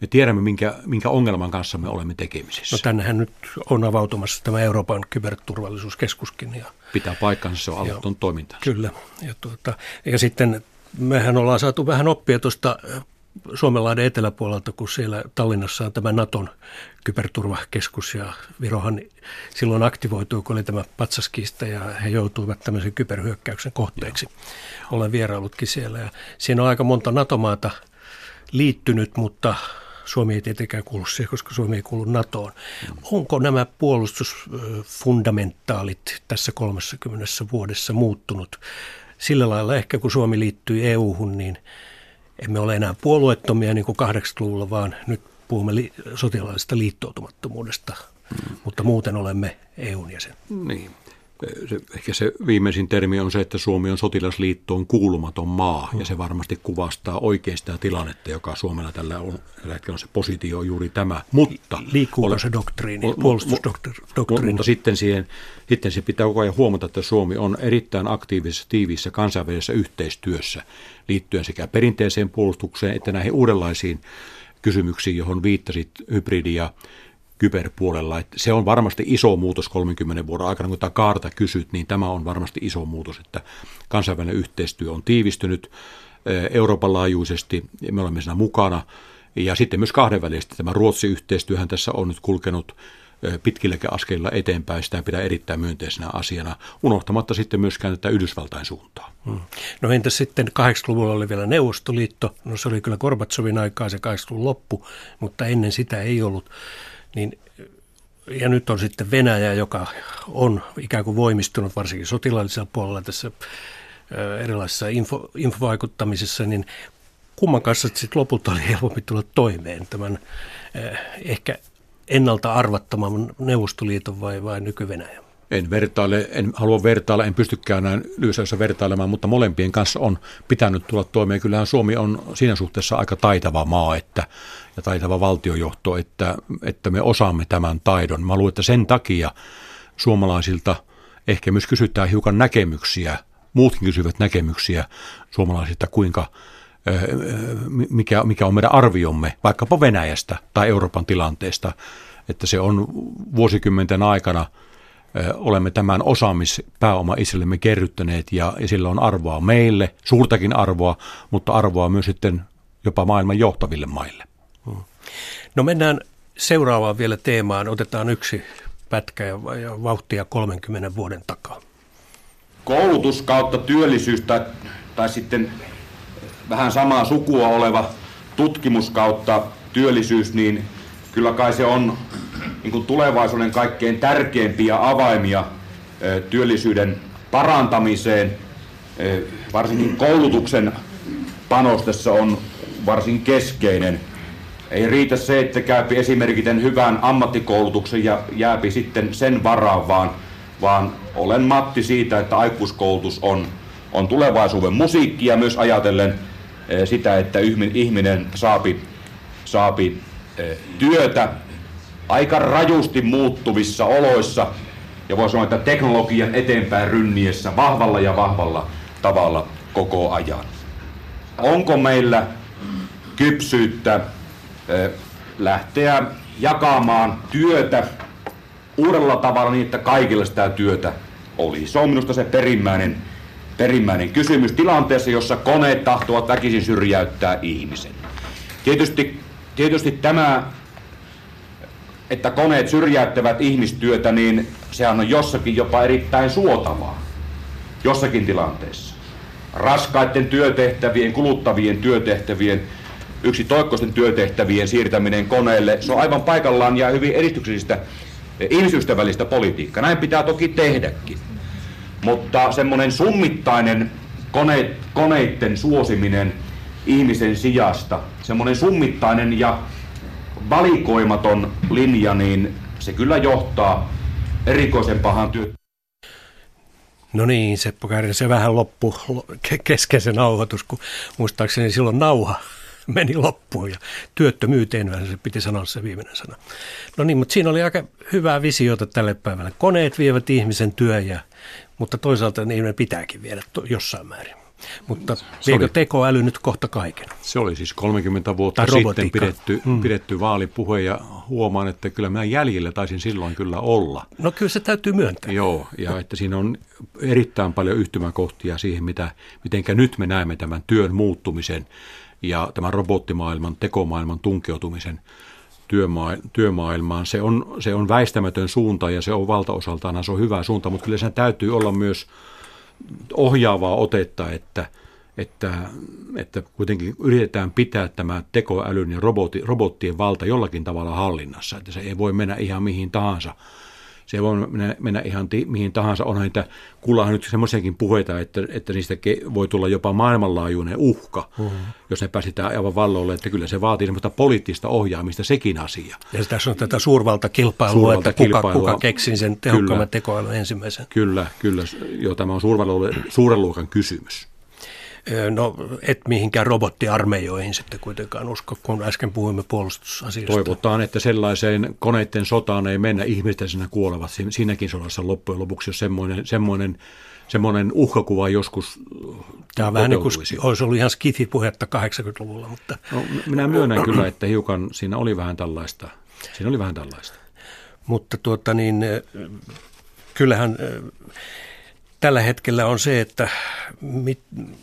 me tiedämme, minkä, minkä ongelman kanssa me olemme tekemisissä.
No tännehän nyt on avautumassa tämä Euroopan kyberturvallisuuskeskuskin. Ja,
Pitää paikkansa, se on aloittanut toimintansa.
Kyllä, ja, tuota, ja sitten mehän ollaan saatu vähän oppia tuosta Suomenlahden eteläpuolelta, kun siellä Tallinnassa on tämä Naton kyberturvakeskus ja Virohan silloin aktivoitui, kun oli tämä patsaskiista ja he joutuivat tämmöisen kyberhyökkäyksen kohteeksi. Joo. Olen vieraillutkin siellä ja siinä on aika monta NATO-maata liittynyt, mutta Suomi ei tietenkään kuulu siihen, koska Suomi ei kuulu NATOon. Mm. Onko nämä puolustusfundamentaalit tässä 30 vuodessa muuttunut? Sillä lailla ehkä kun Suomi liittyi EU-hun, niin – emme ole enää puolueettomia niin kuin 80-luvulla, vaan nyt puhumme li- sotilaallisesta liittoutumattomuudesta, mm. mutta muuten olemme EUn jäsen.
Niin. Se, ehkä se viimeisin termi on se, että Suomi on sotilasliittoon kuulumaton maa, mm. ja se varmasti kuvastaa oikein sitä tilannetta, joka Suomella tällä on. Tällä hetkellä on se positio juuri tämä. Mutta,
Liikkuuko ole, se doktriini, puolustusdoktriini?
Mutta sitten, siihen, sitten se pitää koko ajan huomata, että Suomi on erittäin aktiivisessa, tiiviissä kansainvälisessä yhteistyössä liittyen sekä perinteiseen puolustukseen että näihin uudenlaisiin kysymyksiin, johon viittasit hybridi- ja kyberpuolella. Että se on varmasti iso muutos 30 vuoden aikana, kun tämä kaarta kysyt, niin tämä on varmasti iso muutos, että kansainvälinen yhteistyö on tiivistynyt Euroopan laajuisesti, me olemme siinä mukana, Ja sitten myös kahdenvälisesti tämä Ruotsi-yhteistyöhän tässä on nyt kulkenut pitkilläkin askelilla eteenpäin. Sitä pitää erittäin myönteisenä asiana, unohtamatta sitten myöskään tätä Yhdysvaltain suuntaa. Hmm.
No entäs sitten 80-luvulla oli vielä Neuvostoliitto, no se oli kyllä Gorbatsovin aikaa se 80-luvun loppu, mutta ennen sitä ei ollut. Niin, ja nyt on sitten Venäjä, joka on ikään kuin voimistunut varsinkin sotilaallisella puolella tässä erilaisissa info, infovaikuttamisessa, niin kumman kanssa sitten lopulta oli helpompi tulla toimeen tämän ehkä ennalta arvattoman Neuvostoliiton vai, vai nyky-Venäjän?
En vertaile, en halua vertailla, en pystykään näin lyhyessä vertailemaan, mutta molempien kanssa on pitänyt tulla toimeen. Kyllähän Suomi on siinä suhteessa aika taitava maa että, ja taitava valtiojohto, että, että me osaamme tämän taidon. Mä luulen, että sen takia suomalaisilta ehkä myös kysytään hiukan näkemyksiä, muutkin kysyvät näkemyksiä suomalaisilta, kuinka mikä, mikä on meidän arviomme vaikkapa Venäjästä tai Euroopan tilanteesta, että se on vuosikymmenten aikana olemme tämän osaamispääoma itsellemme kerryttäneet ja, ja sillä on arvoa meille, suurtakin arvoa, mutta arvoa myös sitten jopa maailman johtaville maille. Hmm.
No mennään seuraavaan vielä teemaan. Otetaan yksi pätkä ja, ja vauhtia 30 vuoden takaa.
Koulutus kautta työllisyys tai, tai sitten vähän samaa sukua oleva tutkimus kautta työllisyys, niin kyllä kai se on niin kuin tulevaisuuden kaikkein tärkeimpiä avaimia työllisyyden parantamiseen. Varsinkin koulutuksen panostessa on varsin keskeinen. Ei riitä se, että käypi esimerkiksi hyvän ammattikoulutuksen ja jääpi sitten sen varaan, vaan, vaan olen Matti siitä, että aikuiskoulutus on, on tulevaisuuden musiikki ja myös ajatellen sitä, että ihminen saapi, saapi työtä aika rajusti muuttuvissa oloissa ja voi sanoa, että teknologian eteenpäin rynniessä vahvalla ja vahvalla tavalla koko ajan. Onko meillä kypsyyttä lähteä jakamaan työtä uudella tavalla niin, että kaikilla sitä työtä oli. Se on minusta se perimmäinen perimmäinen kysymys tilanteessa, jossa koneet tahtovat väkisin syrjäyttää ihmisen. Tietysti, tietysti tämä, että koneet syrjäyttävät ihmistyötä, niin sehän on jossakin jopa erittäin suotavaa. Jossakin tilanteessa. Raskaiden työtehtävien, kuluttavien työtehtävien, yksi toikkoisten työtehtävien siirtäminen koneelle, se on aivan paikallaan ja hyvin edistyksellistä ihmisystävällistä politiikkaa. Näin pitää toki tehdäkin. Mutta semmoinen summittainen kone, koneiden suosiminen ihmisen sijasta, semmoinen summittainen ja valikoimaton linja, niin se kyllä johtaa erikoisen pahan työ.
No niin, Seppo Kärjä, se vähän loppu kesken se nauhoitus, kun muistaakseni silloin nauha meni loppuun ja työttömyyteen se piti sanoa se viimeinen sana. No niin, mutta siinä oli aika hyvää visiota tälle päivälle. Koneet vievät ihmisen työ ja mutta toisaalta niin ne pitääkin viedä jossain määrin. Mutta viekö oli, tekoäly nyt kohta kaiken?
Se oli siis 30 vuotta sitten pidetty, mm. pidetty vaalipuhe ja huomaan, että kyllä minä jäljellä taisin silloin kyllä olla.
No kyllä se täytyy myöntää.
Joo, ja että siinä on erittäin paljon yhtymäkohtia siihen, mitä, mitenkä nyt me näemme tämän työn muuttumisen ja tämän robottimaailman, tekomaailman tunkeutumisen työma- työmaailmaan. Se on, se on väistämätön suunta ja se on valtaosaltaan se on hyvä suunta, mutta kyllä sen täytyy olla myös ohjaavaa otetta, että, että, että kuitenkin yritetään pitää tämä tekoälyn ja robotti, robottien valta jollakin tavalla hallinnassa, että se ei voi mennä ihan mihin tahansa se voi mennä, mennä ihan ti, mihin tahansa. Onhan niitä, kuullaan nyt semmoisiakin puheita, että, että niistä voi tulla jopa maailmanlaajuinen uhka, uh-huh. jos ne pääsitään aivan valloille, että kyllä se vaatii semmoista poliittista ohjaamista, sekin asia.
Ja tässä on tätä suurvaltakilpailua, Suurvalta että kuka, kuka keksi sen tehokkaamman tekoälyn ensimmäisen.
Kyllä, kyllä. Jo, tämä on suuren luokan kysymys.
No et mihinkään robottiarmeijoihin sitten kuitenkaan usko, kun äsken puhuimme puolustusasioista.
Toivotaan, että sellaiseen koneiden sotaan ei mennä ihmisten siinä kuolevat. Siinäkin sodassa loppujen lopuksi, jos semmoinen, semmoinen, semmoinen uhkakuva joskus
Tämä on vähän niin kuin olisi ollut ihan skifi-puhetta 80-luvulla. Mutta...
No, minä myönnän kyllä, että hiukan siinä oli vähän tällaista. Siinä oli vähän tällaista.
Mutta tuota niin, kyllähän tällä hetkellä on se, että mit,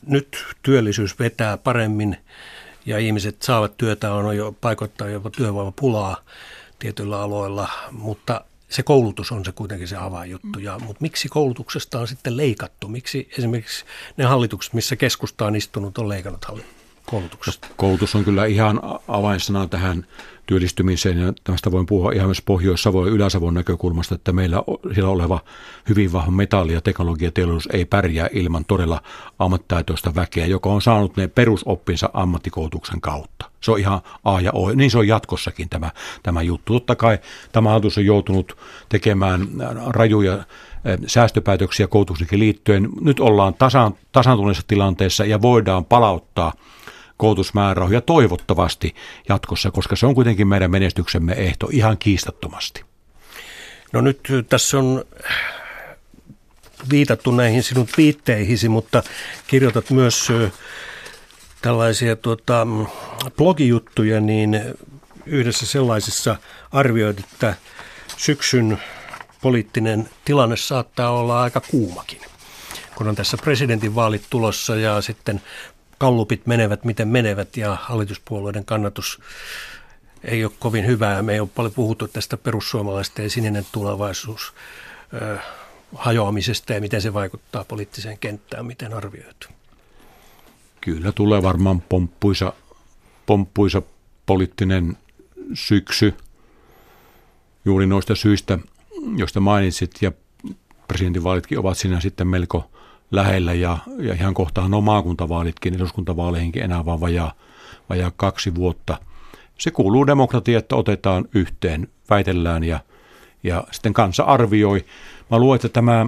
nyt työllisyys vetää paremmin ja ihmiset saavat työtä, on jo paikoittaa jopa työvoimapulaa tietyillä aloilla, mutta se koulutus on se kuitenkin se avainjuttu. Ja, mutta miksi koulutuksesta on sitten leikattu? Miksi esimerkiksi ne hallitukset, missä keskusta on istunut, on leikannut koulutuksesta?
Koulutus on kyllä ihan avainsana tähän työllistymiseen ja tästä voin puhua ihan myös Pohjois-Savon ja Ylä-Savon näkökulmasta, että meillä siellä oleva hyvin vahva metalli- ja teknologiateollisuus ei pärjää ilman todella ammattitaitoista väkeä, joka on saanut ne perusoppinsa ammattikoulutuksen kautta. Se on ihan A ja O, niin se on jatkossakin tämä, tämä juttu. Totta kai tämä hallitus on joutunut tekemään rajuja eh, säästöpäätöksiä koulutuksenkin liittyen. Nyt ollaan tasan, tasantuneessa tilanteessa ja voidaan palauttaa – koulutusmäärärahoja toivottavasti jatkossa, koska se on kuitenkin meidän menestyksemme ehto ihan kiistattomasti.
No nyt tässä on viitattu näihin sinun viitteihisi, mutta kirjoitat myös tällaisia tuota, blogijuttuja, niin yhdessä sellaisessa arvioit, että syksyn poliittinen tilanne saattaa olla aika kuumakin kun on tässä presidentinvaalit tulossa ja sitten kallupit menevät miten menevät ja hallituspuolueiden kannatus ei ole kovin hyvää. Me ei ole paljon puhuttu tästä perussuomalaisten ja sininen tulevaisuus hajoamisesta ja miten se vaikuttaa poliittiseen kenttään, miten arvioitu?
Kyllä tulee varmaan pomppuisa, pomppuisa poliittinen syksy juuri noista syistä, joista mainitsit, ja presidentinvaalitkin ovat siinä sitten melko lähellä ja, ja ihan kohtaan on maakuntavaalitkin, eduskuntavaaleihinkin enää vaan vajaa, vajaa kaksi vuotta. Se kuuluu demokratia, että otetaan yhteen, väitellään ja, ja sitten kansa arvioi. Mä luulen, että tämä,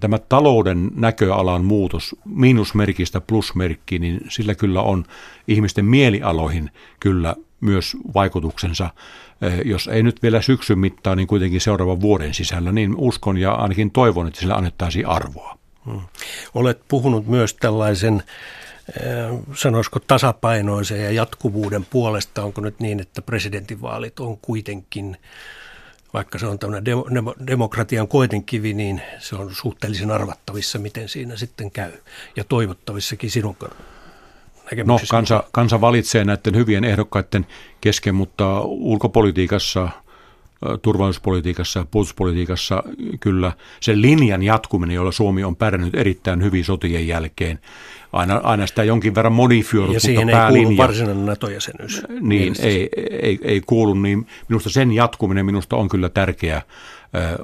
tämä talouden näköalan muutos miinusmerkistä plusmerkki, niin sillä kyllä on ihmisten mielialoihin kyllä myös vaikutuksensa. Eh, jos ei nyt vielä syksyn mittaan, niin kuitenkin seuraavan vuoden sisällä, niin uskon ja ainakin toivon, että sillä annettaisiin arvoa. Hmm.
Olet puhunut myös tällaisen eh, sanoisiko tasapainoisen ja jatkuvuuden puolesta. Onko nyt niin, että presidentinvaalit on kuitenkin, vaikka se on tämmöinen demokratian koetenkivi, niin se on suhteellisen arvattavissa, miten siinä sitten käy. Ja toivottavissakin sinun
No, kansa, kansa valitsee näiden hyvien ehdokkaiden kesken, mutta ulkopolitiikassa – turvallisuuspolitiikassa ja puolustuspolitiikassa kyllä se linjan jatkuminen, jolla Suomi on pärjännyt erittäin hyvin sotien jälkeen. Aina, aina sitä jonkin verran modifioidut,
ja siihen
mutta
ei kuulu varsinainen NATO-jäsenyys.
Niin, ei, ei, ei kuulu, niin minusta sen jatkuminen minusta on kyllä tärkeää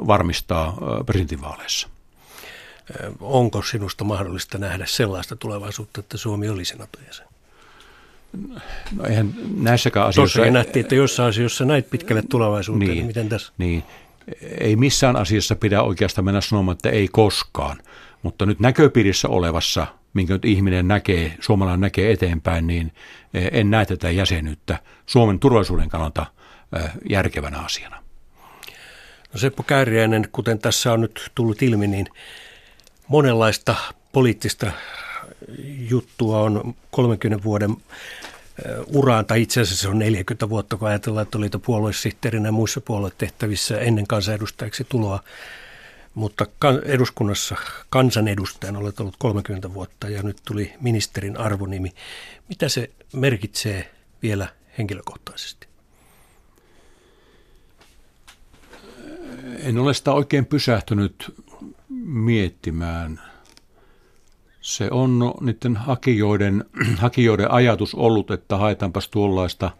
varmistaa presidentinvaaleissa.
Onko sinusta mahdollista nähdä sellaista tulevaisuutta, että Suomi olisi NATO-jäsen?
No eihän näissäkään asioissa...
Tuossa nähtiin, että jossain asioissa näit pitkälle tulevaisuuteen, niin, niin miten tässä?
Niin, ei missään asiassa pidä oikeastaan mennä sanomaan, että ei koskaan, mutta nyt näköpiirissä olevassa, minkä nyt ihminen näkee, suomalainen näkee eteenpäin, niin e, en näe tätä jäsenyyttä Suomen turvallisuuden kannalta e, järkevänä asiana.
No Seppo Kääriäinen, kuten tässä on nyt tullut ilmi, niin monenlaista poliittista juttua on 30 vuoden uraan, tai itse asiassa se on 40 vuotta, kun ajatellaan, että oli puoluesihteerinä ja muissa puoluetehtävissä ennen kansanedustajaksi tuloa. Mutta eduskunnassa kansanedustajana olet ollut 30 vuotta ja nyt tuli ministerin arvonimi. Mitä se merkitsee vielä henkilökohtaisesti?
En ole sitä oikein pysähtynyt miettimään – se on niiden hakijoiden, hakijoiden ajatus ollut, että haetaanpas tuollaista,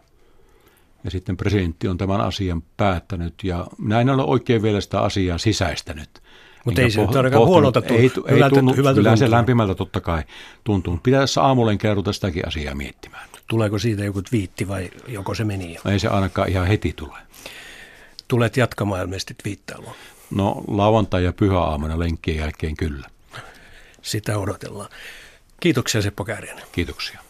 ja sitten presidentti on tämän asian päättänyt, ja näin ole oikein vielä sitä asiaa sisäistänyt.
Mutta ei se nyt ainakaan huonolta tunnu.
Ei, ei hyvältä, tunnu, hyvältä kyllä se lämpimältä totta kai tuntuu. Pitäisi aamulen kerrota sitäkin asiaa miettimään.
Tuleeko siitä joku twiitti vai joko se meni jo?
Ei se ainakaan ihan heti tule.
Tulet jatkamaan ilmeisesti twiittailua.
No lauantai- ja pyhäaamuna lenkkien jälkeen kyllä
sitä odotellaan. Kiitoksia Seppo Kääriänen.
Kiitoksia.